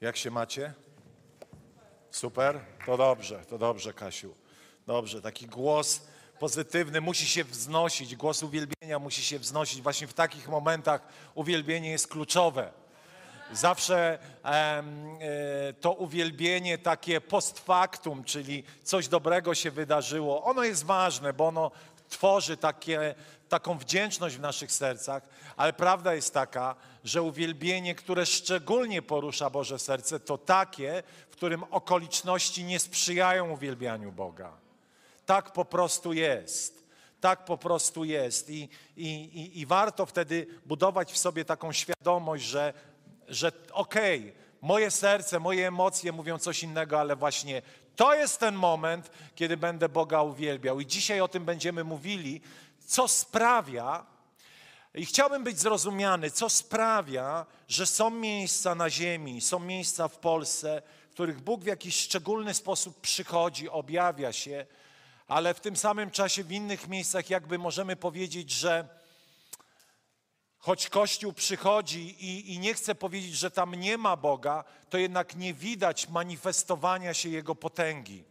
Jak się macie? Super? To dobrze, to dobrze, Kasiu. Dobrze, taki głos pozytywny musi się wznosić, głos uwielbienia musi się wznosić. Właśnie w takich momentach uwielbienie jest kluczowe. Zawsze e, to uwielbienie takie post factum, czyli coś dobrego się wydarzyło, ono jest ważne, bo ono tworzy takie, taką wdzięczność w naszych sercach, ale prawda jest taka, że uwielbienie, które szczególnie porusza Boże serce, to takie, w którym okoliczności nie sprzyjają uwielbianiu Boga. Tak po prostu jest. Tak po prostu jest. I, i, i, i warto wtedy budować w sobie taką świadomość, że, że okej, okay, moje serce, moje emocje mówią coś innego, ale właśnie to jest ten moment, kiedy będę Boga uwielbiał. I dzisiaj o tym będziemy mówili, co sprawia, i chciałbym być zrozumiany, co sprawia, że są miejsca na ziemi, są miejsca w Polsce, w których Bóg w jakiś szczególny sposób przychodzi, objawia się, ale w tym samym czasie w innych miejscach jakby możemy powiedzieć, że choć Kościół przychodzi i, i nie chcę powiedzieć, że tam nie ma Boga, to jednak nie widać manifestowania się Jego potęgi.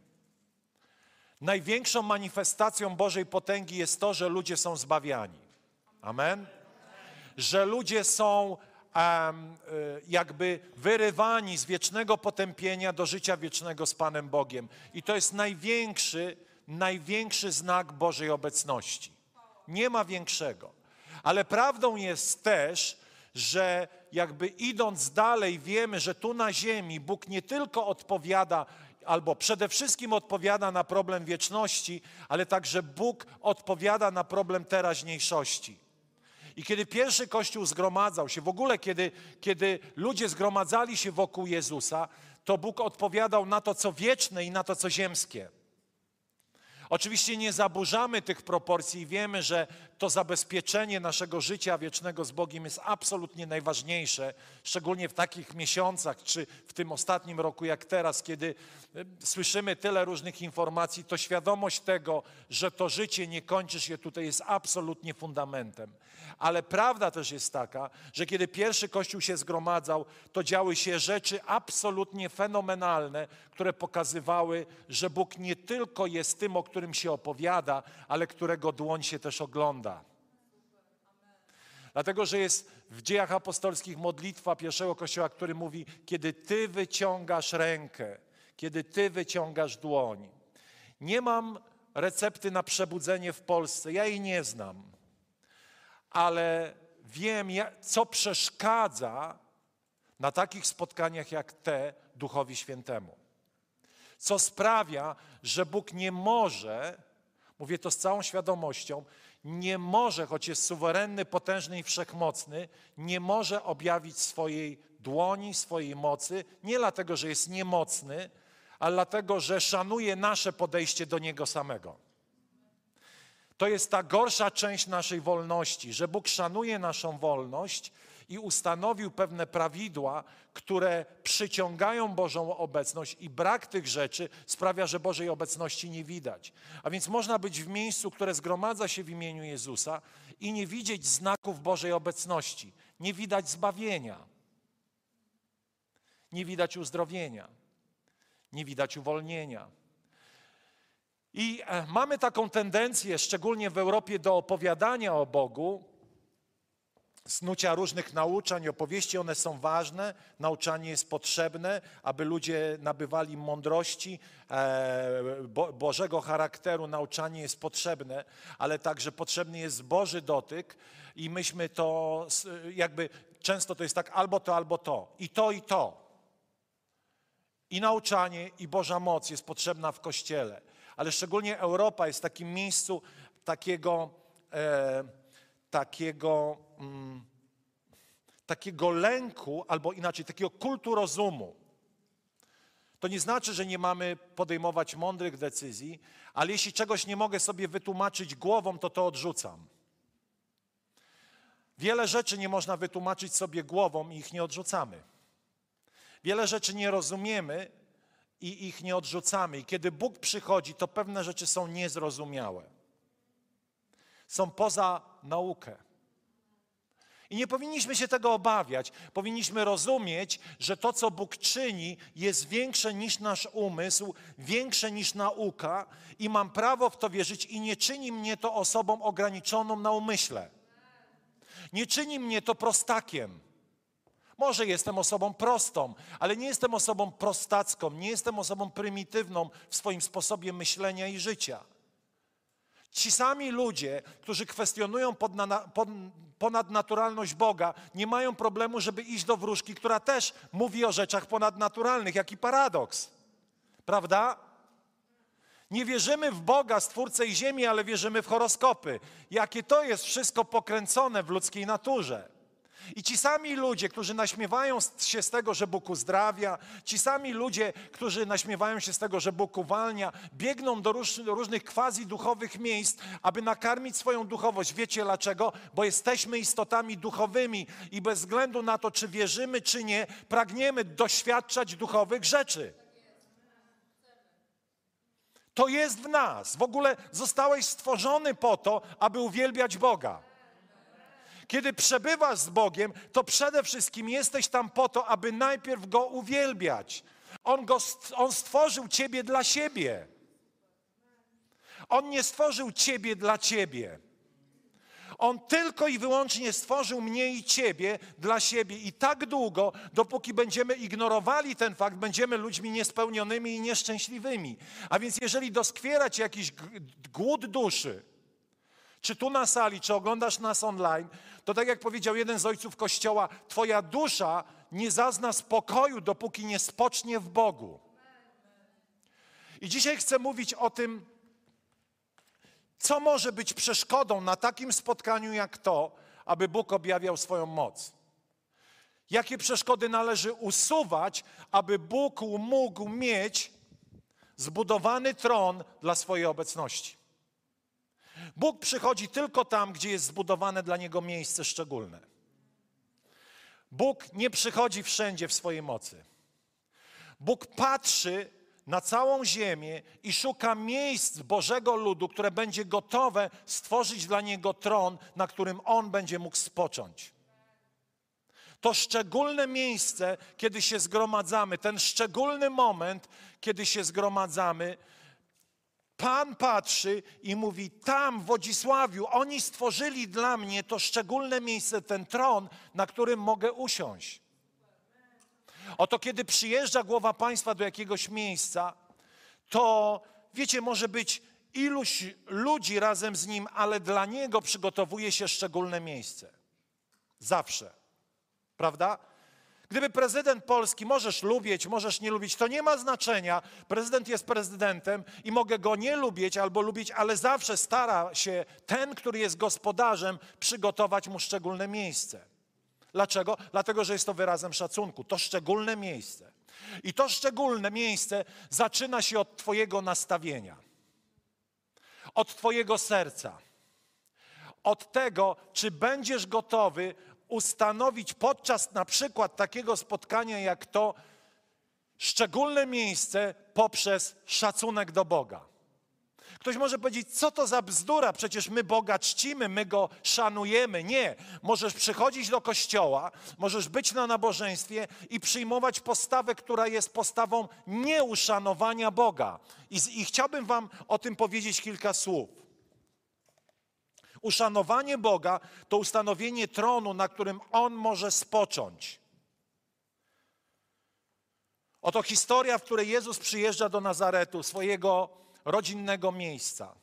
Największą manifestacją Bożej potęgi jest to, że ludzie są zbawiani. Amen? Że ludzie są um, jakby wyrywani z wiecznego potępienia do życia wiecznego z Panem Bogiem. I to jest największy, największy znak Bożej obecności. Nie ma większego. Ale prawdą jest też, że jakby idąc dalej, wiemy, że tu na ziemi Bóg nie tylko odpowiada albo przede wszystkim odpowiada na problem wieczności, ale także Bóg odpowiada na problem teraźniejszości. I kiedy pierwszy Kościół zgromadzał się, w ogóle kiedy, kiedy ludzie zgromadzali się wokół Jezusa, to Bóg odpowiadał na to, co wieczne i na to, co ziemskie. Oczywiście nie zaburzamy tych proporcji i wiemy, że to zabezpieczenie naszego życia wiecznego z Bogiem jest absolutnie najważniejsze, szczególnie w takich miesiącach, czy w tym ostatnim roku jak teraz, kiedy e, słyszymy tyle różnych informacji, to świadomość tego, że to życie nie kończy się tutaj jest absolutnie fundamentem. Ale prawda też jest taka, że kiedy pierwszy Kościół się zgromadzał, to działy się rzeczy absolutnie fenomenalne, które pokazywały, że Bóg nie tylko jest tym, o którym się opowiada, ale którego dłoń się też ogląda. Dlatego, że jest w dziejach apostolskich modlitwa pierwszego kościoła, który mówi: Kiedy Ty wyciągasz rękę, kiedy Ty wyciągasz dłoń. Nie mam recepty na przebudzenie w Polsce, ja jej nie znam, ale wiem, co przeszkadza na takich spotkaniach jak te Duchowi Świętemu. Co sprawia, że Bóg nie może, mówię to z całą świadomością, nie może, choć jest suwerenny, potężny i wszechmocny, nie może objawić swojej dłoni, swojej mocy, nie dlatego, że jest niemocny, ale dlatego, że szanuje nasze podejście do Niego samego. To jest ta gorsza część naszej wolności, że Bóg szanuje naszą wolność i ustanowił pewne prawidła, które przyciągają Bożą obecność i brak tych rzeczy sprawia, że Bożej obecności nie widać. A więc można być w miejscu, które zgromadza się w imieniu Jezusa i nie widzieć znaków Bożej obecności. Nie widać zbawienia. Nie widać uzdrowienia. Nie widać uwolnienia. I e, mamy taką tendencję, szczególnie w Europie, do opowiadania o Bogu, snucia różnych nauczań, opowieści, one są ważne, nauczanie jest potrzebne, aby ludzie nabywali mądrości, e, bo, Bożego charakteru, nauczanie jest potrzebne, ale także potrzebny jest Boży dotyk i myśmy to jakby, często to jest tak albo to, albo to, i to, i to. I nauczanie, i Boża moc jest potrzebna w Kościele, ale szczególnie Europa jest takim miejscu takiego... E, takiego, mm, takiego lęku, albo inaczej, takiego kultu rozumu. To nie znaczy, że nie mamy podejmować mądrych decyzji, ale jeśli czegoś nie mogę sobie wytłumaczyć głową, to to odrzucam. Wiele rzeczy nie można wytłumaczyć sobie głową i ich nie odrzucamy. Wiele rzeczy nie rozumiemy i ich nie odrzucamy. I kiedy Bóg przychodzi, to pewne rzeczy są niezrozumiałe. Są poza naukę. I nie powinniśmy się tego obawiać. Powinniśmy rozumieć, że to, co Bóg czyni, jest większe niż nasz umysł, większe niż nauka, i mam prawo w to wierzyć, i nie czyni mnie to osobą ograniczoną na umyśle. Nie czyni mnie to prostakiem. Może jestem osobą prostą, ale nie jestem osobą prostacką, nie jestem osobą prymitywną w swoim sposobie myślenia i życia. Ci sami ludzie, którzy kwestionują ponadnaturalność Boga, nie mają problemu, żeby iść do wróżki, która też mówi o rzeczach ponadnaturalnych. Jaki paradoks, prawda? Nie wierzymy w Boga, Stwórcę i Ziemi, ale wierzymy w horoskopy. Jakie to jest wszystko pokręcone w ludzkiej naturze. I ci sami ludzie, którzy naśmiewają się z tego, że Bóg uzdrawia, ci sami ludzie, którzy naśmiewają się z tego, że Bóg uwalnia, biegną do różnych quasi duchowych miejsc, aby nakarmić swoją duchowość. Wiecie dlaczego? Bo jesteśmy istotami duchowymi i bez względu na to, czy wierzymy, czy nie, pragniemy doświadczać duchowych rzeczy. To jest w nas. W ogóle zostałeś stworzony po to, aby uwielbiać Boga. Kiedy przebywasz z Bogiem, to przede wszystkim jesteś tam po to, aby najpierw Go uwielbiać. On, go, on stworzył Ciebie dla siebie. On nie stworzył Ciebie dla Ciebie. On tylko i wyłącznie stworzył mnie i Ciebie dla siebie. I tak długo, dopóki będziemy ignorowali ten fakt, będziemy ludźmi niespełnionymi i nieszczęśliwymi. A więc jeżeli doskwiera Ci jakiś głód duszy, czy tu na sali, czy oglądasz nas online, to tak jak powiedział jeden z ojców Kościoła, Twoja dusza nie zazna spokoju, dopóki nie spocznie w Bogu. I dzisiaj chcę mówić o tym, co może być przeszkodą na takim spotkaniu jak to, aby Bóg objawiał swoją moc. Jakie przeszkody należy usuwać, aby Bóg mógł mieć zbudowany tron dla swojej obecności. Bóg przychodzi tylko tam, gdzie jest zbudowane dla Niego miejsce szczególne. Bóg nie przychodzi wszędzie w swojej mocy. Bóg patrzy na całą ziemię i szuka miejsc Bożego ludu, które będzie gotowe stworzyć dla Niego tron, na którym On będzie mógł spocząć. To szczególne miejsce, kiedy się zgromadzamy, ten szczególny moment, kiedy się zgromadzamy, Pan patrzy i mówi: Tam w Wodzisławiu oni stworzyli dla mnie to szczególne miejsce, ten tron, na którym mogę usiąść. Oto kiedy przyjeżdża głowa państwa do jakiegoś miejsca, to wiecie, może być iluś ludzi razem z nim, ale dla niego przygotowuje się szczególne miejsce. Zawsze. Prawda? Gdyby prezydent Polski, możesz lubić, możesz nie lubić, to nie ma znaczenia. Prezydent jest prezydentem i mogę go nie lubić albo lubić, ale zawsze stara się ten, który jest gospodarzem, przygotować mu szczególne miejsce. Dlaczego? Dlatego, że jest to wyrazem szacunku. To szczególne miejsce. I to szczególne miejsce zaczyna się od Twojego nastawienia, od Twojego serca, od tego, czy będziesz gotowy ustanowić podczas na przykład takiego spotkania jak to szczególne miejsce poprzez szacunek do Boga. Ktoś może powiedzieć, co to za bzdura, przecież my Boga czcimy, my Go szanujemy. Nie, możesz przychodzić do kościoła, możesz być na nabożeństwie i przyjmować postawę, która jest postawą nieuszanowania Boga. I, i chciałbym Wam o tym powiedzieć kilka słów. Uszanowanie Boga to ustanowienie tronu, na którym On może spocząć. Oto historia, w której Jezus przyjeżdża do Nazaretu, swojego rodzinnego miejsca.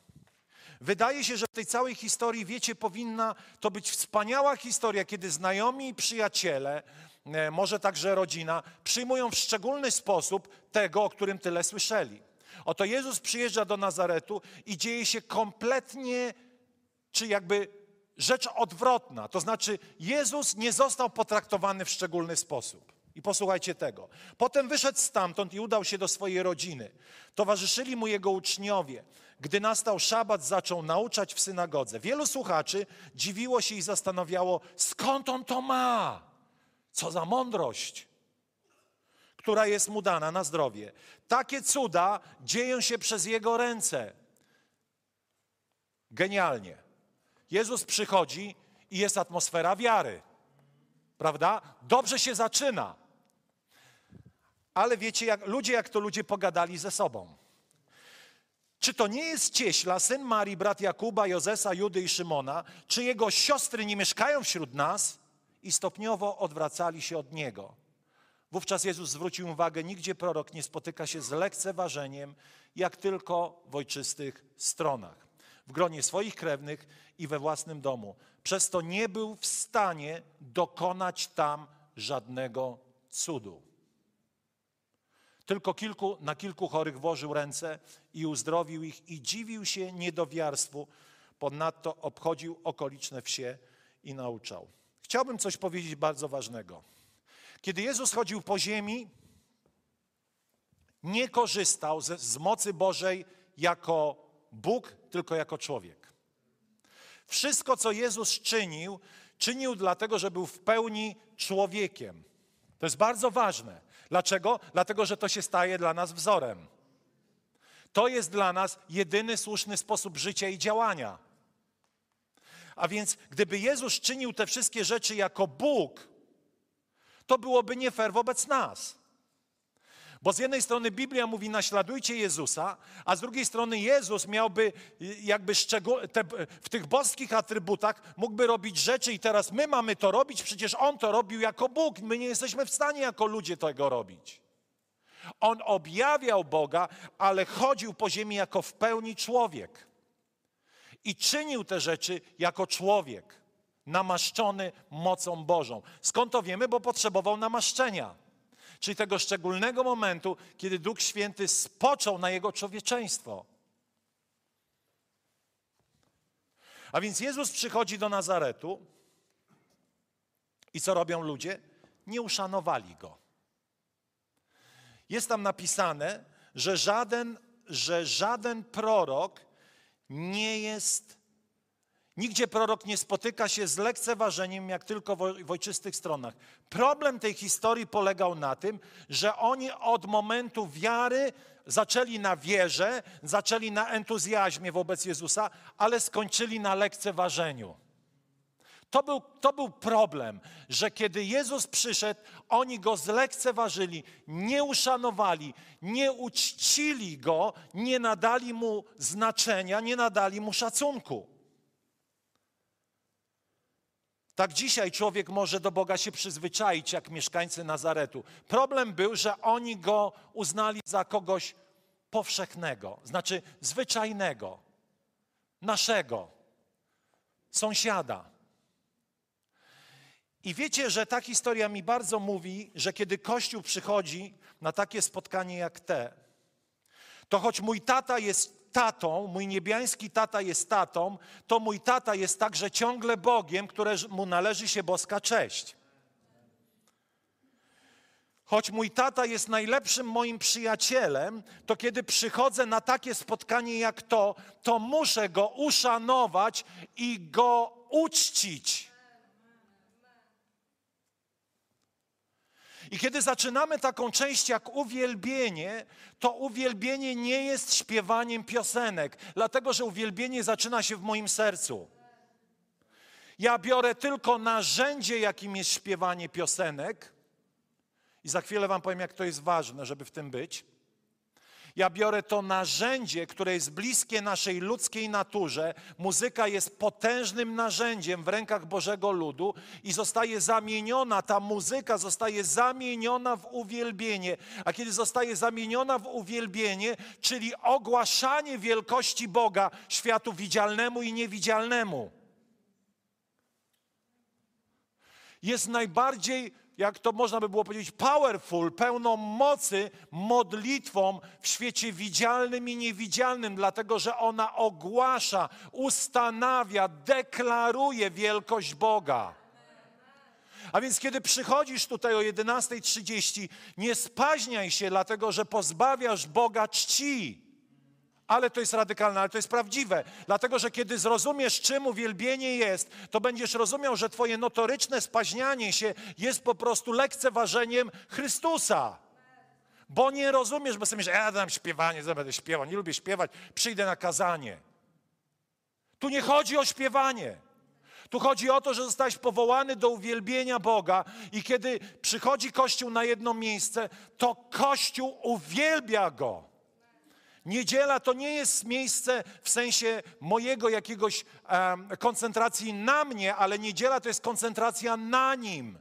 Wydaje się, że w tej całej historii, wiecie, powinna to być wspaniała historia, kiedy znajomi i przyjaciele, e, może także rodzina, przyjmują w szczególny sposób tego, o którym tyle słyszeli. Oto Jezus przyjeżdża do Nazaretu i dzieje się kompletnie czy jakby rzecz odwrotna. To znaczy, Jezus nie został potraktowany w szczególny sposób. I posłuchajcie tego. Potem wyszedł stamtąd i udał się do swojej rodziny. Towarzyszyli mu jego uczniowie. Gdy nastał szabat, zaczął nauczać w synagodze. Wielu słuchaczy dziwiło się i zastanawiało, skąd on to ma? Co za mądrość, która jest mu dana na zdrowie. Takie cuda dzieją się przez jego ręce. Genialnie. Jezus przychodzi i jest atmosfera wiary. Prawda? Dobrze się zaczyna. Ale wiecie, jak, ludzie jak to ludzie pogadali ze sobą. Czy to nie jest cieśla, syn Marii, brat Jakuba, Jozesa, Judy i Szymona? Czy jego siostry nie mieszkają wśród nas? I stopniowo odwracali się od niego. Wówczas Jezus zwrócił uwagę, nigdzie prorok nie spotyka się z lekceważeniem, jak tylko w ojczystych stronach, w gronie swoich krewnych i we własnym domu. Przez to nie był w stanie dokonać tam żadnego cudu. Tylko kilku, na kilku chorych włożył ręce i uzdrowił ich i dziwił się niedowiarstwu. Ponadto obchodził okoliczne wsie i nauczał. Chciałbym coś powiedzieć bardzo ważnego. Kiedy Jezus chodził po ziemi, nie korzystał z, z mocy Bożej jako Bóg, tylko jako człowiek. Wszystko, co Jezus czynił, czynił dlatego, że był w pełni człowiekiem. To jest bardzo ważne. Dlaczego? Dlatego, że to się staje dla nas wzorem. To jest dla nas jedyny słuszny sposób życia i działania. A więc, gdyby Jezus czynił te wszystkie rzeczy jako Bóg, to byłoby nie fair wobec nas. Bo z jednej strony Biblia mówi naśladujcie Jezusa, a z drugiej strony Jezus miałby jakby szczegół, te, w tych boskich atrybutach mógłby robić rzeczy i teraz my mamy to robić, przecież On to robił jako Bóg. My nie jesteśmy w stanie jako ludzie tego robić. On objawiał Boga, ale chodził po ziemi jako w pełni człowiek. I czynił te rzeczy jako człowiek, namaszczony mocą Bożą. Skąd to wiemy? Bo potrzebował namaszczenia czyli tego szczególnego momentu, kiedy Duch Święty spoczął na jego człowieczeństwo. A więc Jezus przychodzi do Nazaretu i co robią ludzie? Nie uszanowali go. Jest tam napisane, że żaden, że żaden prorok nie jest Nigdzie prorok nie spotyka się z lekceważeniem, jak tylko w ojczystych stronach. Problem tej historii polegał na tym, że oni od momentu wiary zaczęli na wierze, zaczęli na entuzjazmie wobec Jezusa, ale skończyli na lekceważeniu. To był, to był problem, że kiedy Jezus przyszedł, oni go zlekceważyli, nie uszanowali, nie uczcili go, nie nadali mu znaczenia, nie nadali mu szacunku. Tak dzisiaj człowiek może do Boga się przyzwyczaić, jak mieszkańcy Nazaretu. Problem był, że oni go uznali za kogoś powszechnego, znaczy zwyczajnego, naszego, sąsiada. I wiecie, że ta historia mi bardzo mówi, że kiedy Kościół przychodzi na takie spotkanie jak te, to choć mój tata jest tatą, mój niebiański tata jest tatą, to mój tata jest także ciągle Bogiem, któremu należy się boska cześć. Choć mój tata jest najlepszym moim przyjacielem, to kiedy przychodzę na takie spotkanie jak to, to muszę go uszanować i go uczcić. I kiedy zaczynamy taką część jak uwielbienie, to uwielbienie nie jest śpiewaniem piosenek, dlatego że uwielbienie zaczyna się w moim sercu. Ja biorę tylko narzędzie, jakim jest śpiewanie piosenek, i za chwilę Wam powiem, jak to jest ważne, żeby w tym być. Ja biorę to narzędzie, które jest bliskie naszej ludzkiej naturze. Muzyka jest potężnym narzędziem w rękach Bożego ludu i zostaje zamieniona, ta muzyka zostaje zamieniona w uwielbienie. A kiedy zostaje zamieniona w uwielbienie, czyli ogłaszanie wielkości Boga światu widzialnemu i niewidzialnemu, jest najbardziej jak to można by było powiedzieć, powerful, pełną mocy modlitwą w świecie widzialnym i niewidzialnym, dlatego że ona ogłasza, ustanawia, deklaruje wielkość Boga. A więc kiedy przychodzisz tutaj o 11.30, nie spaźniaj się, dlatego że pozbawiasz Boga czci. Ale to jest radykalne, ale to jest prawdziwe. Dlatego, że kiedy zrozumiesz, czym uwielbienie jest, to będziesz rozumiał, że twoje notoryczne spaźnianie się jest po prostu lekceważeniem Chrystusa. Bo nie rozumiesz, bo sobie myślisz, ja dam śpiewanie, ja będę śpiewał, nie lubię śpiewać, przyjdę na kazanie. Tu nie chodzi o śpiewanie. Tu chodzi o to, że zostałeś powołany do uwielbienia Boga i kiedy przychodzi Kościół na jedno miejsce, to Kościół uwielbia Go. Niedziela to nie jest miejsce w sensie mojego jakiegoś um, koncentracji na mnie, ale niedziela to jest koncentracja na Nim.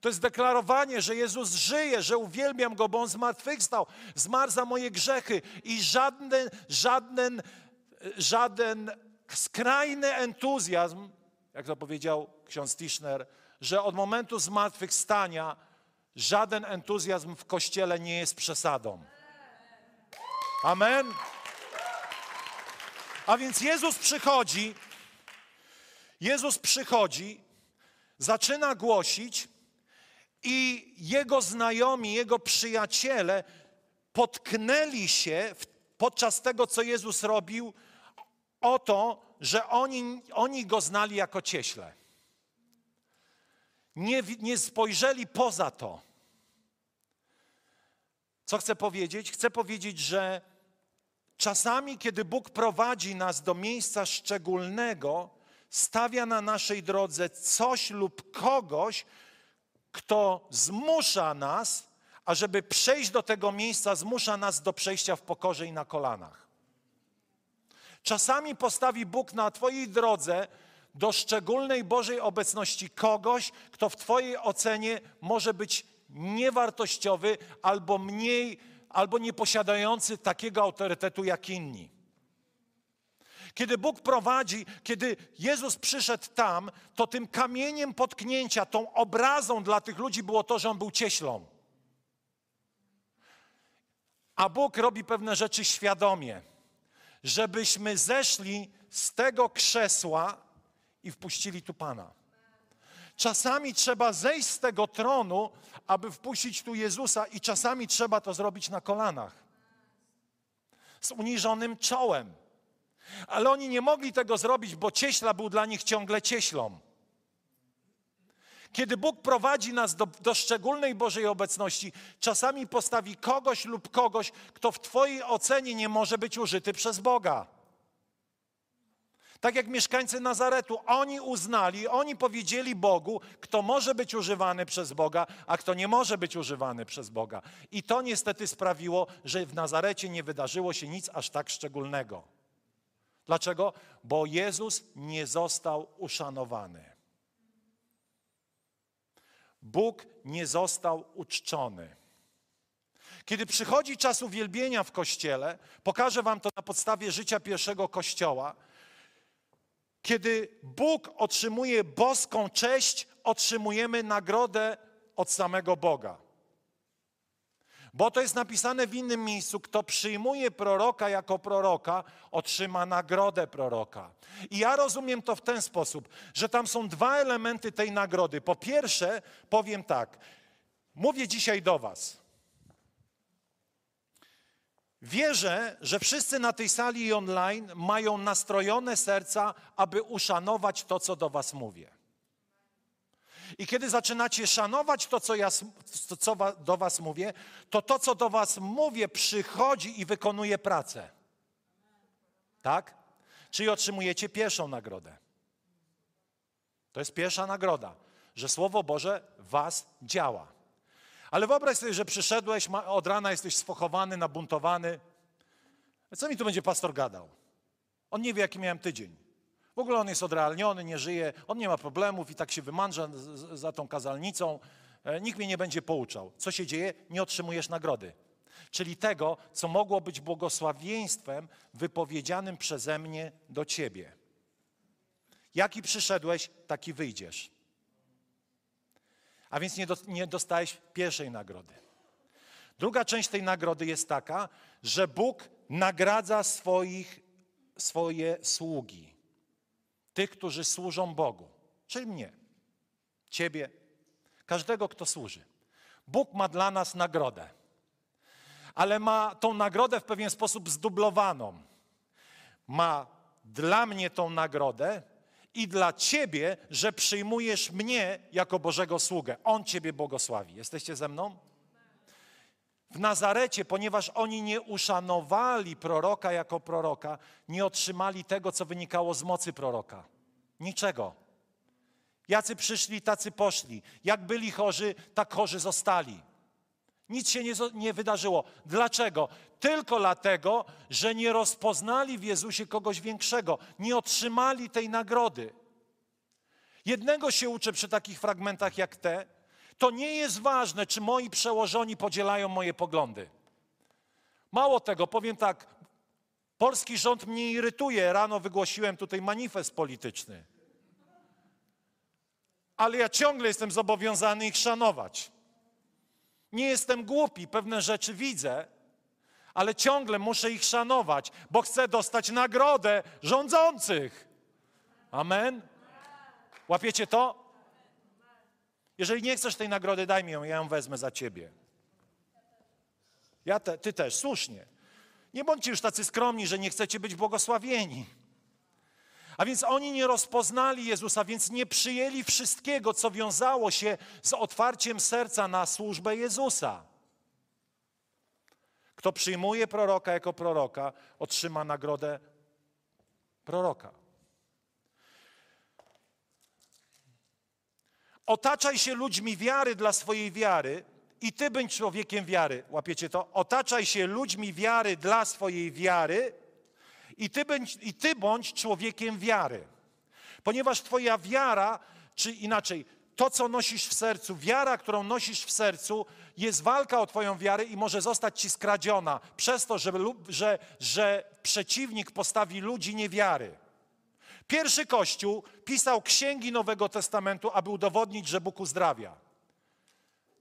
To jest deklarowanie, że Jezus żyje, że uwielbiam Go, bo On zmartwychwstał, zmarł za moje grzechy i żaden, żaden, żaden skrajny entuzjazm, jak to powiedział ksiądz Tischner, że od momentu zmartwychwstania żaden entuzjazm w Kościele nie jest przesadą. Amen. A więc Jezus przychodzi, Jezus przychodzi, zaczyna głosić i jego znajomi, jego przyjaciele potknęli się podczas tego, co Jezus robił, o to, że oni, oni go znali jako cieśle. Nie, nie spojrzeli poza to. Co chcę powiedzieć? Chcę powiedzieć, że czasami, kiedy Bóg prowadzi nas do miejsca szczególnego, stawia na naszej drodze coś lub kogoś, kto zmusza nas, a żeby przejść do tego miejsca, zmusza nas do przejścia w pokorze i na kolanach. Czasami postawi Bóg na Twojej drodze do szczególnej Bożej obecności kogoś, kto w Twojej ocenie może być niewartościowy albo mniej, albo nieposiadający takiego autorytetu jak inni. Kiedy Bóg prowadzi, kiedy Jezus przyszedł tam, to tym kamieniem potknięcia, tą obrazą dla tych ludzi było to, że on był cieślą. A Bóg robi pewne rzeczy świadomie, żebyśmy zeszli z tego krzesła i wpuścili tu Pana. Czasami trzeba zejść z tego tronu, aby wpuścić tu Jezusa, i czasami trzeba to zrobić na kolanach, z uniżonym czołem. Ale oni nie mogli tego zrobić, bo cieśla był dla nich ciągle cieślą. Kiedy Bóg prowadzi nas do, do, szczególnej Bożej obecności, czasami postawi kogoś lub kogoś, kto w Twojej ocenie nie może być użyty przez Boga. Tak jak mieszkańcy Nazaretu, oni uznali, oni powiedzieli Bogu, kto może być używany przez Boga, a kto nie może być używany przez Boga. I to niestety sprawiło, że w Nazarecie nie wydarzyło się nic aż tak szczególnego. Dlaczego? Bo Jezus nie został uszanowany. Bóg nie został uczczony. Kiedy przychodzi czas uwielbienia w kościele, pokażę Wam to na podstawie życia pierwszego kościoła. Kiedy Bóg otrzymuje boską cześć, otrzymujemy nagrodę od samego Boga. Bo to jest napisane w innym miejscu, kto przyjmuje proroka jako proroka, otrzyma nagrodę proroka. I ja rozumiem to w ten sposób, że tam są dwa elementy tej nagrody. Po pierwsze, powiem tak, mówię dzisiaj do Was. Wierzę, że wszyscy na tej sali i online mają nastrojone serca, aby uszanować to, co do Was mówię. I kiedy zaczynacie szanować to, co, ja, to, co do Was mówię, to to, co do Was mówię, przychodzi i wykonuje pracę. Tak? Czyli otrzymujecie pierwszą nagrodę. To jest pierwsza nagroda, że Słowo Boże Was działa. Ale wyobraź sobie, że przyszedłeś, od rana jesteś sfochowany, nabuntowany. Co mi tu będzie pastor gadał? On nie wie, jaki miałem tydzień. W ogóle on jest odrealniony, nie żyje, on nie ma problemów i tak się wymandrza za tą kazalnicą. E, nikt mnie nie będzie pouczał. Co się dzieje? Nie otrzymujesz nagrody. Czyli tego, co mogło być błogosławieństwem wypowiedzianym przeze mnie do ciebie. Jaki przyszedłeś, taki wyjdziesz. A więc nie, do, nie dostałeś pierwszej nagrody. Druga część tej nagrody jest taka, że Bóg nagradza swoich, swoje sługi tych, którzy służą Bogu, czyli mnie, ciebie, każdego, kto służy. Bóg ma dla nas nagrodę, ale ma tą nagrodę w pewien sposób zdublowaną. Ma dla mnie tą nagrodę i dla ciebie, że przyjmujesz mnie jako Bożego sługę. On ciebie błogosławi. Jesteście ze mną? W Nazarecie, ponieważ oni nie uszanowali proroka jako proroka, nie otrzymali tego, co wynikało z mocy proroka. Niczego. Jacy przyszli, tacy poszli. Jak byli chorzy, tak chorzy zostali. Nic się nie, nie, wydarzyło. Dlaczego? Tylko dlatego, że nie rozpoznali w Jezusie kogoś większego, nie otrzymali tej nagrody. Jednego się uczę przy takich fragmentach jak te, to nie jest ważne, czy moi przełożoni podzielają moje poglądy. Mało tego, powiem tak, polski rząd mnie irytuje. Rano wygłosiłem tutaj manifest polityczny. Ale ja ciągle jestem zobowiązany ich szanować. Nie jestem głupi, pewne rzeczy widzę, ale ciągle muszę ich szanować, bo chcę dostać nagrodę rządzących. Amen? Łapiecie to? Jeżeli nie chcesz tej nagrody, daj mi ją, ja ją wezmę za ciebie. Ja te, ty też, słusznie. Nie bądźcie już tacy skromni, że nie chcecie być błogosławieni. A więc oni nie rozpoznali Jezusa, więc nie przyjęli wszystkiego, co wiązało się z otwarciem serca na służbę Jezusa. Kto przyjmuje proroka jako proroka, otrzyma nagrodę proroka. Otaczaj się ludźmi wiary dla swojej wiary i ty bądź człowiekiem wiary. Łapiecie to? Otaczaj się ludźmi wiary dla swojej wiary i ty bądź, i ty bądź człowiekiem wiary. Ponieważ twoja wiara, czy inaczej, to, co nosisz w sercu, wiara, którą nosisz w sercu, jest walka o Twoją wiarę i może zostać Ci skradziona przez to, że, że, że przeciwnik postawi ludzi niewiary. Pierwszy Kościół pisał księgi Nowego Testamentu, aby udowodnić, że Bóg uzdrawia.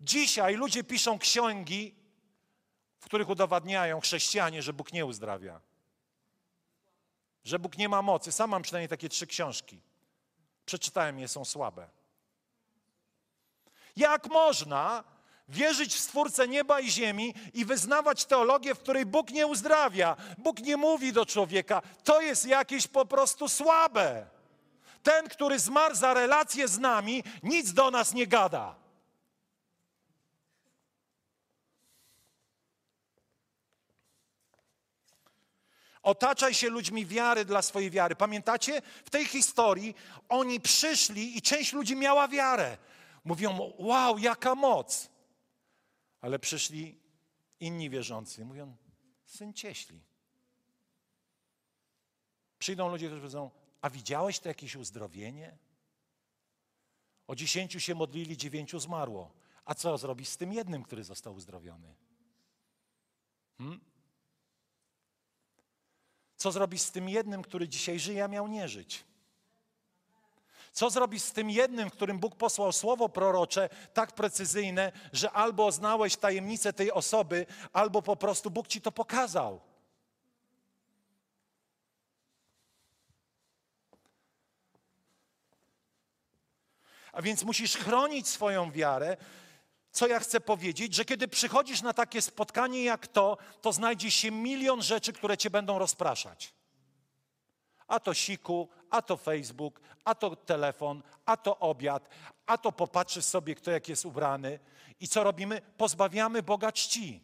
Dzisiaj ludzie piszą księgi, w których udowadniają chrześcijanie, że Bóg nie uzdrawia. Że Bóg nie ma mocy. Sam mam przynajmniej takie trzy książki. Przeczytałem je, są słabe. Jak można wierzyć w Stwórcę nieba i ziemi i wyznawać teologię, w której Bóg nie uzdrawia? Bóg nie mówi do człowieka. To jest jakieś po prostu słabe. Ten, który zmarł za relację z nami, nic do nas nie gada. Otaczaj się ludźmi wiary dla swojej wiary. Pamiętacie? W tej historii oni przyszli i część ludzi miała wiarę. Mówią, wow, jaka moc. Ale przyszli inni wierzący. Mówią, syn cieśli. Przyjdą ludzie, którzy powiedzą, a widziałeś to jakieś uzdrowienie? O dziesięciu się modlili, dziewięciu zmarło. A co zrobić z tym jednym, który został uzdrowiony? Hmm? Co zrobić z tym jednym, który dzisiaj żyje, a miał nie żyć? Co zrobić z tym jednym, którym Bóg posłał słowo prorocze tak precyzyjne, że albo znałeś tajemnicę tej osoby, albo po prostu Bóg ci to pokazał? A więc musisz chronić swoją wiarę. Co ja chcę powiedzieć, że kiedy przychodzisz na takie spotkanie jak to, to znajdzie się milion rzeczy, które cię będą rozpraszać. A to siku, a to Facebook, a to telefon, a to obiad, a to popatrzysz sobie, kto jak jest ubrany. I co robimy? Pozbawiamy Boga czci.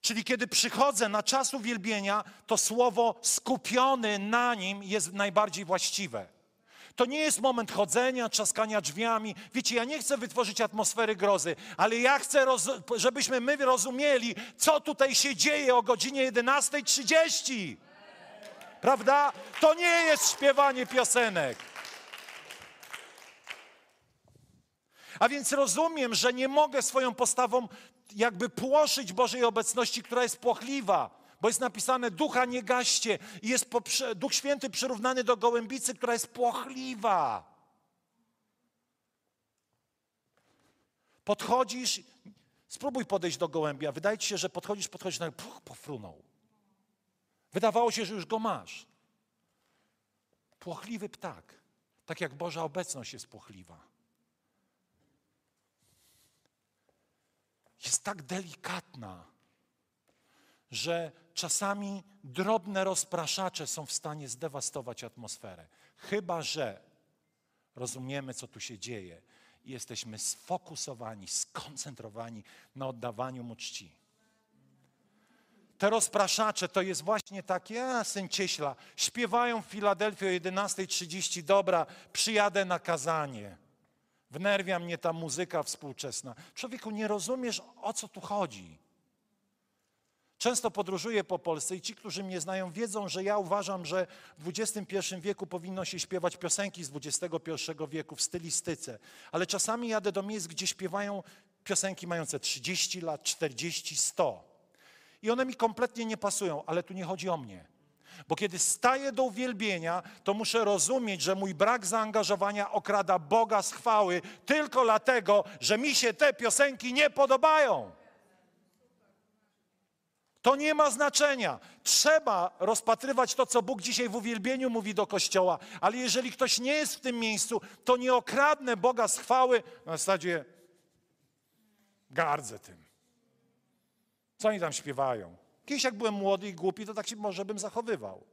Czyli kiedy przychodzę na czas uwielbienia, to słowo skupiony na nim jest najbardziej właściwe. To nie jest moment chodzenia, trzaskania drzwiami. Wiecie, ja nie chcę wytworzyć atmosfery grozy, ale ja chcę, żebyśmy my rozumieli, co tutaj się dzieje o godzinie 11.30. Prawda? To nie jest śpiewanie piosenek. A więc rozumiem, że nie mogę swoją postawą jakby płoszyć Bożej obecności, która jest płochliwa, bo jest napisane ducha nie gaście i jest Duch Święty przyrównany do gołębicy, która jest płochliwa. Podchodzisz, spróbuj podejść do gołębia. Wydaje ci się, że podchodzisz, podchodzisz, no puch, pofrunął. Wydawało się, że już go masz. Płochliwy ptak. Tak jak Boża obecność jest płochliwa. Jest tak delikatna, że czasami drobne rozpraszacze są w stanie zdewastować atmosferę. Chyba, że rozumiemy, co tu się dzieje i jesteśmy sfokusowani, skoncentrowani na oddawaniu mu czci. Te rozpraszacze to jest właśnie takie, a syn cieśla, śpiewają w Filadelfii o 11.30, dobra, przyjadę na kazanie. Wnerwia mnie ta muzyka współczesna. Człowieku, nie rozumiesz, o co tu chodzi. Często podróżuję po Polsce i ci, którzy mnie znają, wiedzą, że ja uważam, że w XXI wieku powinno się śpiewać piosenki z XXI wieku w stylistyce. Ale czasami jadę do miejsc, gdzie śpiewają piosenki mające 30 lat, 40, 100. I one mi kompletnie nie pasują, ale tu nie chodzi o mnie. Bo kiedy staję do uwielbienia, to muszę rozumieć, że mój brak zaangażowania okrada Boga z chwały tylko dlatego, że mi się te piosenki nie podobają. To nie ma znaczenia. Trzeba rozpatrywać to, co Bóg dzisiaj w uwielbieniu mówi do Kościoła, ale jeżeli ktoś nie jest w tym miejscu, to nie okradnę Boga z chwały na zasadzie gardzę tym. Co oni tam śpiewają? Kiedyś jak byłem młody i głupi, to tak się może bym zachowywał.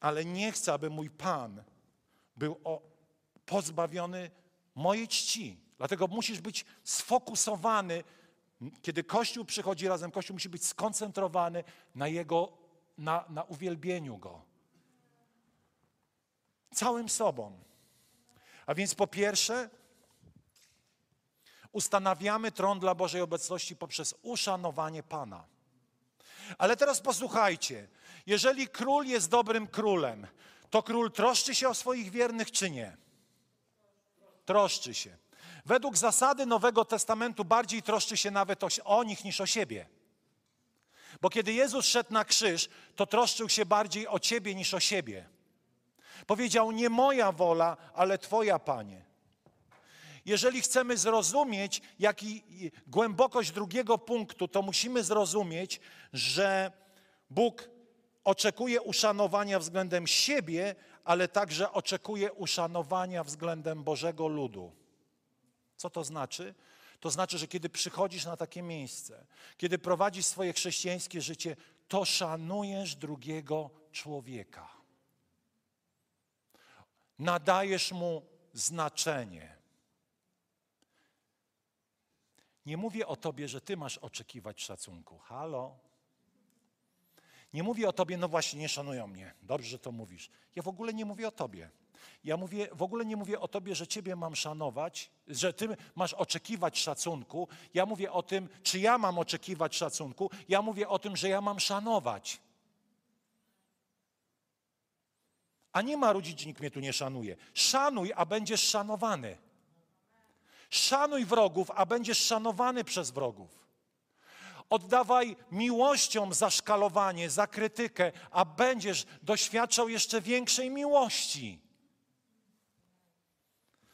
Ale nie chcę, aby mój Pan był o, pozbawiony mojej czci. Dlatego musisz być sfokusowany kiedy Kościół przychodzi razem, Kościół musi być skoncentrowany na Jego, na, na uwielbieniu Go. Całym sobą. A więc po pierwsze, ustanawiamy tron dla Bożej obecności poprzez uszanowanie Pana. Ale teraz posłuchajcie, jeżeli król jest dobrym królem, to król troszczy się o swoich wiernych czy nie? Troszczy się. Według zasady Nowego Testamentu bardziej troszczy się nawet o, nich niż o siebie. Bo kiedy Jezus szedł na krzyż, to troszczył się bardziej o ciebie niż o siebie. Powiedział: Nie moja wola, ale Twoja, Panie. Jeżeli chcemy zrozumieć jaki, głębokość drugiego punktu, to musimy zrozumieć, że Bóg oczekuje uszanowania względem siebie, ale także oczekuje uszanowania względem Bożego ludu. Co to znaczy? To znaczy, że kiedy przychodzisz na takie miejsce, kiedy prowadzisz swoje chrześcijańskie życie, to szanujesz drugiego człowieka. Nadajesz mu znaczenie. Nie mówię o tobie, że ty masz oczekiwać szacunku. Halo? Nie mówię o tobie, no właśnie, nie szanują mnie. Dobrze, że to mówisz. Ja w ogóle nie mówię o tobie. Ja mówię, w ogóle nie mówię o tobie, że ciebie mam szanować, że ty masz oczekiwać szacunku. Ja mówię o tym, czy ja mam oczekiwać szacunku. Ja mówię o tym, że ja mam szanować. A nie marudzić, nikt mnie tu nie szanuje. Szanuj, a będziesz szanowany. Szanuj wrogów, a będziesz szanowany przez wrogów. Oddawaj miłością za szkalowanie, za krytykę, a będziesz doświadczał jeszcze większej miłości.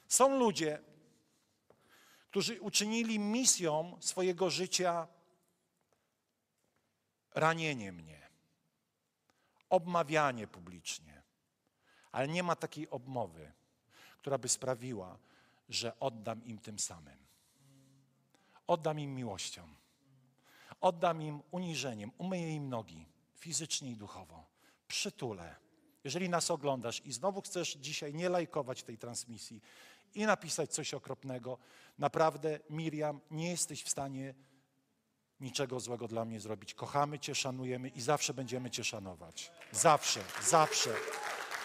Są ludzie, którzy uczynili misją swojego życia ranienie mnie, obmawianie publicznie, ale nie ma takiej obmowy, która by sprawiła, że oddam im tym samym. Oddam im miłością, oddam im uniżeniem, umyję im nogi fizycznie i duchowo, przytulę. Jeżeli nas oglądasz i znowu chcesz dzisiaj nie lajkować tej transmisji, i napisać coś okropnego. Naprawdę, Miriam, nie jesteś w stanie niczego złego dla mnie zrobić. Kochamy Cię, szanujemy i zawsze będziemy Cię szanować. Zawsze, zawsze.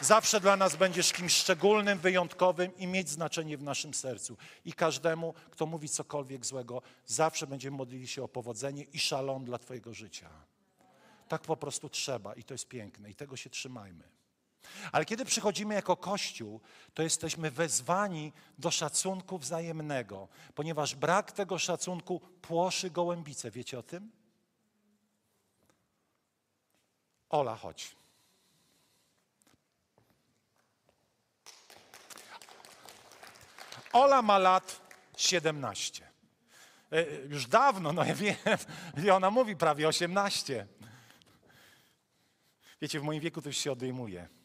Zawsze dla nas będziesz kimś szczególnym, wyjątkowym i mieć znaczenie w naszym sercu. I każdemu, kto mówi cokolwiek złego, zawsze będziemy modlili się o powodzenie i szalon dla Twojego życia. Tak po prostu trzeba i to jest piękne i tego się trzymajmy. Ale kiedy przychodzimy jako Kościół, to jesteśmy wezwani do szacunku wzajemnego, ponieważ brak tego szacunku płoszy gołębice. Wiecie o tym? Ola, chodź. Ola ma lat 17. E, już dawno, no ja wiem, i ona mówi prawie 18. Wiecie, w moim wieku to już się odejmuje.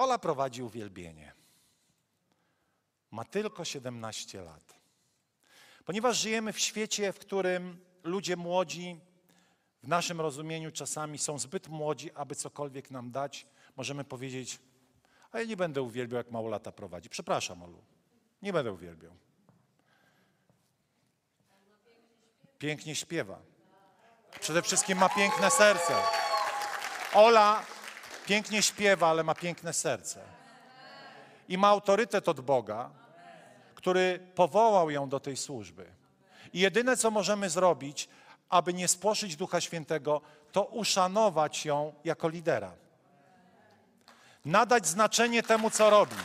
Ola prowadzi uwielbienie. Ma tylko 17 lat. Ponieważ żyjemy w świecie, w którym ludzie młodzi, w naszym rozumieniu czasami są zbyt młodzi, aby cokolwiek nam dać, możemy powiedzieć, a ja nie będę uwielbiał, jak mało lata prowadzi. Przepraszam, Olu, nie będę uwielbiał. Pięknie śpiewa. Przede wszystkim ma piękne serce. Ola pięknie śpiewa, ale ma piękne serce. I ma autorytet od Boga, który powołał ją do tej służby. I jedyne, co możemy zrobić, aby nie spłoszyć Ducha Świętego, to uszanować ją jako lidera. Nadać znaczenie temu, co robi.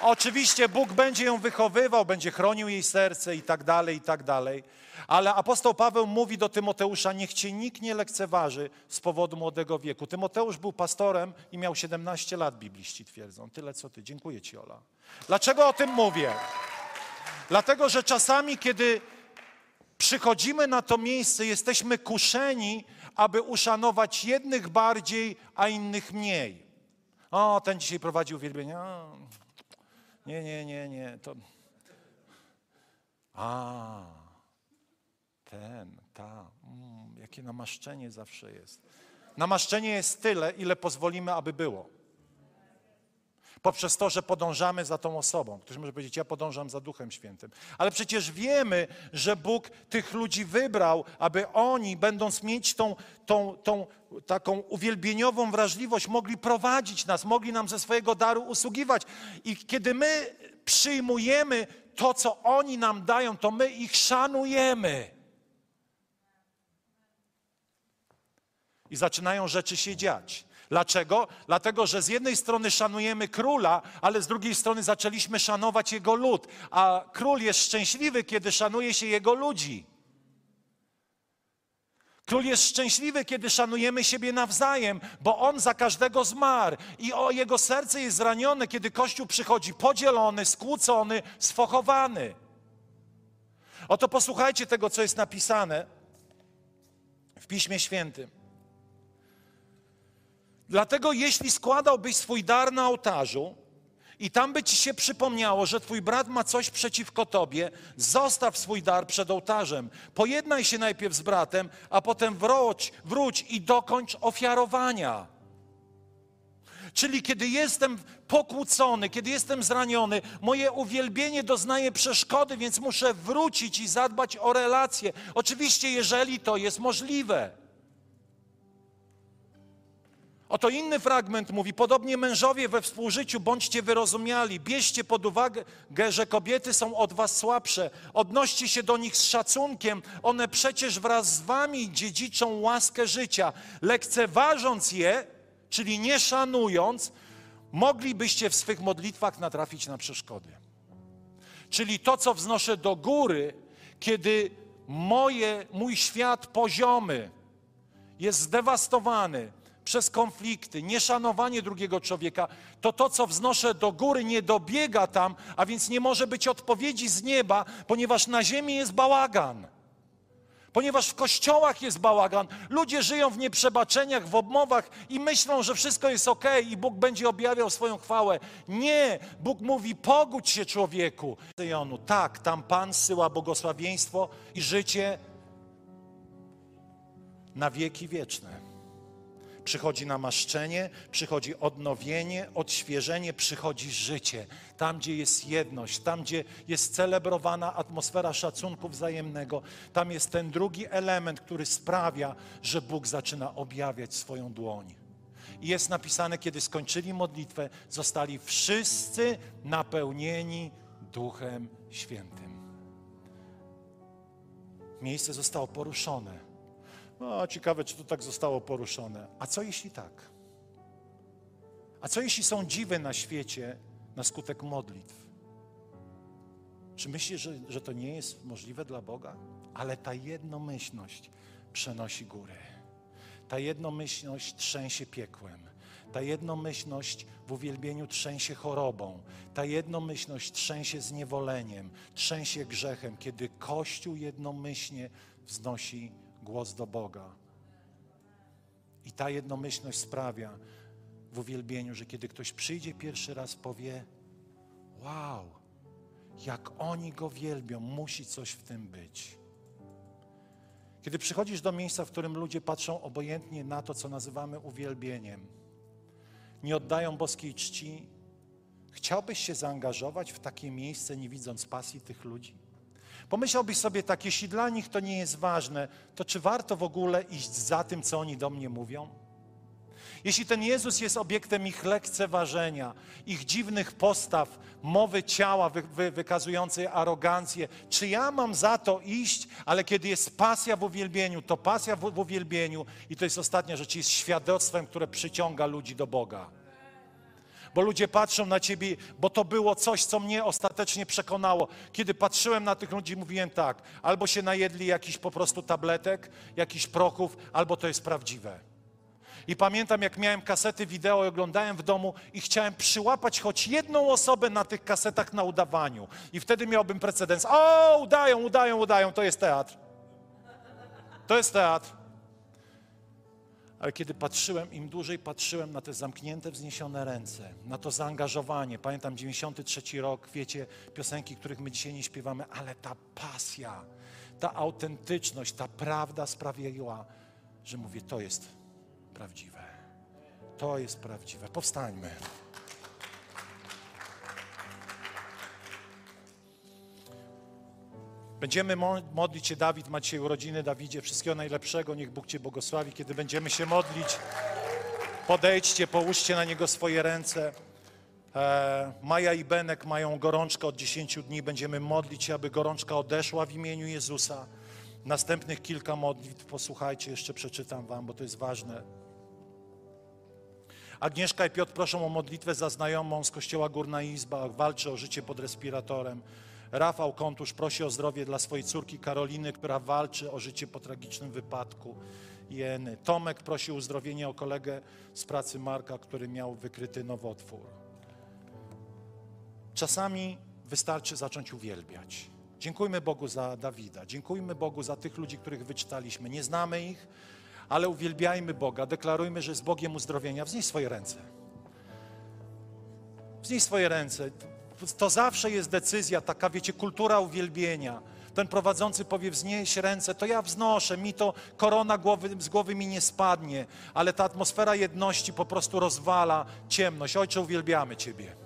Oczywiście Bóg będzie ją wychowywał, będzie chronił jej serce i tak dalej, i tak dalej. Ale apostoł Paweł mówi do Tymoteusza, niech cię nikt nie lekceważy z powodu młodego wieku. Tymoteusz był pastorem i miał 17 lat, bibliści twierdzą. Tyle co ty. Dziękuję ci, Ola. Dlaczego o tym mówię? Dlatego, że czasami, kiedy przychodzimy na to miejsce, jesteśmy kuszeni, aby uszanować jednych bardziej, a innych mniej. O, ten dzisiaj prowadził uwielbienie. Nie, nie, nie, nie. To... A, ten, ta. Mm, jakie namaszczenie zawsze jest. Namaszczenie jest tyle, ile pozwolimy, aby było. Poprzez to, że podążamy za tą osobą. Ktoś może powiedzieć, ja podążam za Duchem Świętym. Ale przecież wiemy, że Bóg tych ludzi wybrał, aby oni, będąc mieć tą, tą, tą taką uwielbieniową wrażliwość, mogli prowadzić nas, mogli nam ze swojego daru usługiwać. I kiedy my przyjmujemy to, co oni nam dają, to my ich szanujemy. I zaczynają rzeczy się dziać. Dlaczego? Dlatego, że z jednej strony szanujemy króla, ale z drugiej strony zaczęliśmy szanować jego lud. A król jest szczęśliwy, kiedy szanuje się jego ludzi. Król jest szczęśliwy, kiedy szanujemy siebie nawzajem, bo on za każdego zmarł i o jego serce jest zranione, kiedy Kościół przychodzi podzielony, skłócony, sfochowany. Oto posłuchajcie tego, co jest napisane w Piśmie Świętym. Dlatego jeśli składałbyś swój dar na ołtarzu i tam by ci się przypomniało, że twój brat ma coś przeciwko tobie, zostaw swój dar przed ołtarzem. Pojednaj się najpierw z bratem, a potem wróć, wróć i dokończ ofiarowania. Czyli kiedy jestem pokłócony, kiedy jestem zraniony, moje uwielbienie doznaje przeszkody, więc muszę wrócić i zadbać o relacje. Oczywiście, jeżeli to jest możliwe. Oto inny fragment mówi, podobnie mężowie we współżyciu bądźcie wyrozumiali, bierzcie pod uwagę, że kobiety są od was słabsze, odnoście się do nich z szacunkiem, one przecież wraz z wami dziedziczą łaskę życia. Lekceważąc je, czyli nie szanując, moglibyście w swych modlitwach natrafić na przeszkody. Czyli to, co wznoszę do góry, kiedy moje, mój świat poziomy jest zdewastowany, przez konflikty, nieszanowanie drugiego człowieka, to to, co wznoszę do góry, nie dobiega tam, a więc nie może być odpowiedzi z nieba, ponieważ na ziemi jest bałagan. Ponieważ w kościołach jest bałagan, ludzie żyją w nieprzebaczeniach, w obmowach i myślą, że wszystko jest ok i Bóg będzie objawiał swoją chwałę. Nie, Bóg mówi: pogódź się człowieku. Tak, tam Pan syła błogosławieństwo i życie na wieki wieczne. Przychodzi namaszczenie, przychodzi odnowienie, odświeżenie, przychodzi życie. Tam, gdzie jest jedność, tam, gdzie jest celebrowana atmosfera szacunku wzajemnego, tam jest ten drugi element, który sprawia, że Bóg zaczyna objawiać swoją dłoń. I jest napisane, kiedy skończyli modlitwę, zostali wszyscy napełnieni Duchem Świętym. Miejsce zostało poruszone no, ciekawe, czy to tak zostało poruszone. A co jeśli tak? A co jeśli są dziwy na świecie na skutek modlitw? Czy myślisz, że, że to nie jest możliwe dla Boga? Ale ta jednomyślność przenosi góry. Ta jednomyślność trzęsie piekłem. Ta jednomyślność w uwielbieniu trzęsie chorobą. Ta jednomyślność trzęsie zniewoleniem, trzęsie grzechem, kiedy Kościół jednomyślnie wznosi głos do Boga. I ta jednomyślność sprawia w uwielbieniu, że kiedy ktoś przyjdzie pierwszy raz, powie: Wow, jak oni go wielbią, musi coś w tym być. Kiedy przychodzisz do miejsca, w którym ludzie patrzą obojętnie na to, co nazywamy uwielbieniem, nie oddają boskiej czci, chciałbyś się zaangażować w takie miejsce, nie widząc pasji tych ludzi? Pomyślałbyś sobie tak, jeśli dla nich to nie jest ważne, to czy warto w ogóle iść za tym, co oni do mnie mówią? Jeśli ten Jezus jest obiektem ich lekceważenia, ich dziwnych postaw, mowy ciała wy, wy, wykazującej arogancję, czy ja mam za to iść, ale kiedy jest pasja w uwielbieniu, to pasja w, w uwielbieniu i to jest ostatnia rzecz, jest świadectwem, które przyciąga ludzi do Boga bo ludzie patrzą na ciebie, bo to było coś, co mnie ostatecznie przekonało. Kiedy patrzyłem na tych ludzi, mówiłem tak: albo się najedli jakiś po prostu tabletek, jakichś prochów, albo to jest prawdziwe. I pamiętam, jak miałem kasety wideo i oglądałem w domu i chciałem przyłapać choć jedną osobę na tych kasetach na udawaniu. I wtedy miałbym precedens. O, udają, udają, udają, to jest teatr. To jest teatr. Ale kiedy patrzyłem, im dłużej patrzyłem na te zamknięte, wzniesione ręce, na to zaangażowanie, pamiętam 93 rok, wiecie, piosenki, których my dzisiaj nie śpiewamy, ale ta pasja, ta autentyczność, ta prawda sprawiła, że mówię, to jest prawdziwe. To jest prawdziwe. Powstańmy. Będziemy modlić się, Dawid ma dzisiaj urodziny, Dawidzie, wszystkiego najlepszego, niech Bóg Cię błogosławi. Kiedy będziemy się modlić, podejdźcie, połóżcie na Niego swoje ręce. E, Maja i Benek mają gorączkę od 10 dni, będziemy modlić się, aby gorączka odeszła w imieniu Jezusa. Następnych kilka modlitw, posłuchajcie, jeszcze przeczytam Wam, bo to jest ważne. Agnieszka i Piotr proszą o modlitwę za znajomą z kościoła Górna Izba, walczy o życie pod respiratorem. Rafał Kontusz prosi o zdrowie dla swojej córki Karoliny, która walczy o życie po tragicznym wypadku jeny. Tomek prosi o uzdrowienie o kolegę z pracy Marka, który miał wykryty nowotwór. Czasami wystarczy zacząć uwielbiać. Dziękujmy Bogu za Dawida, dziękujmy Bogu za tych ludzi, których wyczytaliśmy. Nie znamy ich, ale uwielbiajmy Boga, deklarujmy, że jest Bogiem uzdrowienia. Wznieś swoje ręce. Wznieś swoje ręce to zawsze jest decyzja, taka wiecie, kultura uwielbienia. Ten prowadzący powie, wznieś ręce, to ja wznoszę, mi to korona głowy, z głowy mi nie spadnie, ale ta atmosfera jedności po prostu rozwala ciemność. Ojcze, uwielbiamy Ciebie.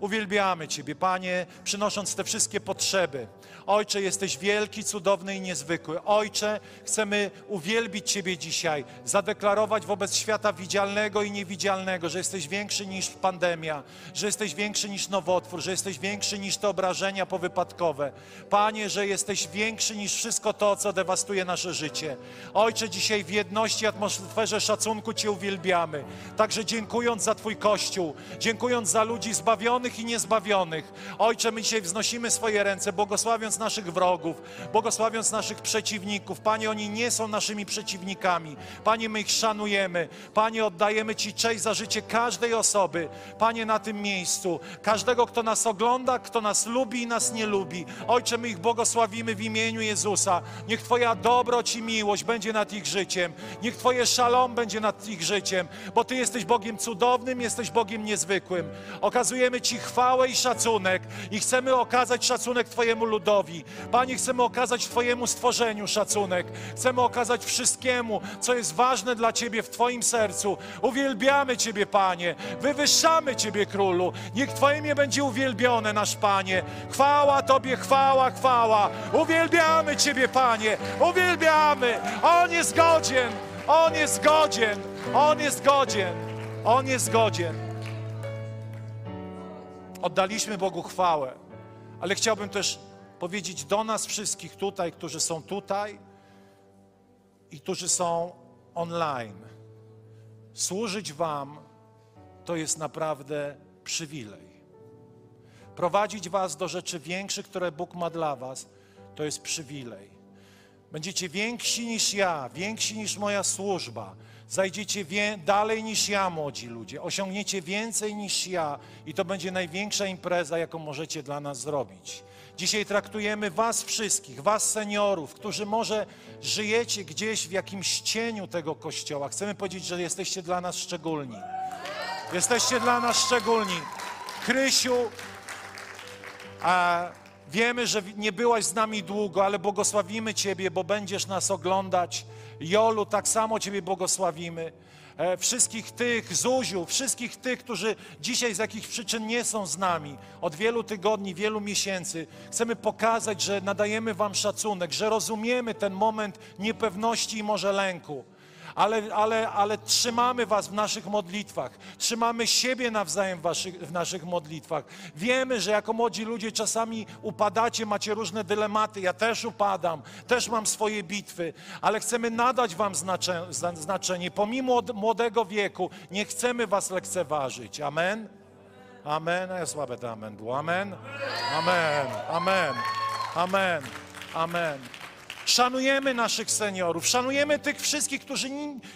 Uwielbiamy Ciebie, Panie, przynosząc te wszystkie potrzeby. Ojcze, jesteś wielki, cudowny i niezwykły. Ojcze, chcemy uwielbić Ciebie dzisiaj, zadeklarować wobec świata widzialnego i niewidzialnego, że jesteś większy niż pandemia, że jesteś większy niż nowotwór, że jesteś większy niż te obrażenia powypadkowe. Panie, że jesteś większy niż wszystko to, co dewastuje nasze życie. Ojcze, dzisiaj w jedności, atmosferze szacunku Cię uwielbiamy. Także dziękując za Twój Kościół, dziękując za ludzi zbawionych i niezbawionych. Ojcze, my dzisiaj wznosimy swoje ręce, błogosławiąc naszych wrogów, błogosławiąc naszych przeciwników. Panie, oni nie są naszymi przeciwnikami. Panie, my ich szanujemy. Panie, oddajemy Ci cześć za życie każdej osoby. Panie, na tym miejscu. Każdego, kto nas ogląda, kto nas lubi i nas nie lubi. Ojcze, my ich błogosławimy w imieniu Jezusa. Niech Twoja dobroć i miłość będzie nad ich życiem. Niech Twoje szalom będzie nad ich życiem, bo Ty jesteś Bogiem cudownym, jesteś Bogiem niezwykłym. Okazujemy Ci chwałę i szacunek i chcemy okazać szacunek Twojemu ludowi. Panie, chcemy okazać Twojemu stworzeniu szacunek. Chcemy okazać wszystkiemu, co jest ważne dla Ciebie w Twoim sercu. Uwielbiamy Ciebie, Panie. Wywyższamy Ciebie, Królu. Niech Twoje imię będzie uwielbione, nasz Panie. Chwała Tobie, chwała, chwała. Uwielbiamy Ciebie, Panie. Uwielbiamy. On jest godzien. On jest godzien. On jest godzien. On jest godzien. Oddaliśmy Bogu chwałę, ale chciałbym też powiedzieć do nas wszystkich tutaj, którzy są tutaj i którzy są online. Służyć Wam to jest naprawdę przywilej. Prowadzić Was do rzeczy większych, które Bóg ma dla Was, to jest przywilej. Będziecie więksi niż ja, więksi niż moja służba. Zajdziecie wie, dalej niż ja, młodzi ludzie. Osiągniecie więcej niż ja i to będzie największa impreza, jaką możecie dla nas zrobić. Dzisiaj traktujemy Was wszystkich, Was seniorów, którzy może żyjecie gdzieś w jakimś cieniu tego kościoła. Chcemy powiedzieć, że jesteście dla nas szczególni. Jesteście dla nas szczególni. Krysiu, a wiemy, że nie byłaś z nami długo, ale błogosławimy Ciebie, bo będziesz nas oglądać. Jolu, tak samo Ciebie błogosławimy. E, Wszystkich tych, Zuziu, wszystkich tych, którzy dzisiaj z jakichś przyczyn nie są z nami, od wielu tygodni, wielu miesięcy, chcemy pokazać, że nadajemy Wam szacunek, że rozumiemy ten moment niepewności i może lęku ale, ale, ale trzymamy Was w naszych modlitwach, trzymamy siebie nawzajem w, waszych, w naszych modlitwach. Wiemy, że jako młodzi ludzie czasami upadacie, macie różne dylematy. Ja też upadam, też mam swoje bitwy, ale chcemy nadać Wam znaczenie, znaczenie. Pomimo od- młodego wieku nie chcemy Was lekceważyć. Amen? Amen. A ja słabe to amen było. Amen? Amen. Amen. Amen. Amen. Szanujemy naszych seniorów, szanujemy tych wszystkich, którzy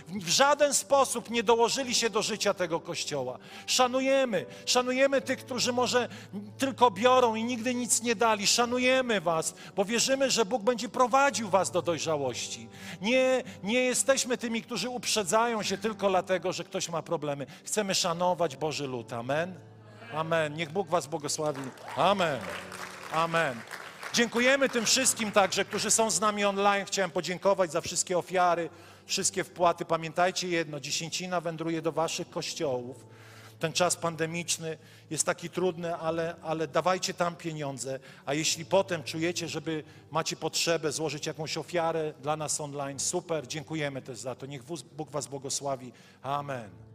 w żaden sposób nie dołożyli się do życia tego kościoła. Szanujemy, szanujemy tych, którzy może tylko biorą i nigdy nic nie dali. Szanujemy Was, bo wierzymy, że Bóg będzie prowadził Was do dojrzałości. Nie, nie jesteśmy tymi, którzy uprzedzają się tylko dlatego, że ktoś ma problemy. Chcemy szanować Boży lud. Amen. Amen. Niech Bóg Was błogosławi. Amen. Amen. Dziękujemy tym wszystkim także, którzy są z nami online. Chciałem podziękować za wszystkie ofiary, wszystkie wpłaty. Pamiętajcie jedno, dziesięcina wędruje do waszych kościołów. Ten czas pandemiczny jest taki trudny, ale, ale dawajcie tam pieniądze. A jeśli potem czujecie, żeby macie potrzebę złożyć jakąś ofiarę dla nas online, super, dziękujemy też za to. Niech Bóg was błogosławi. Amen.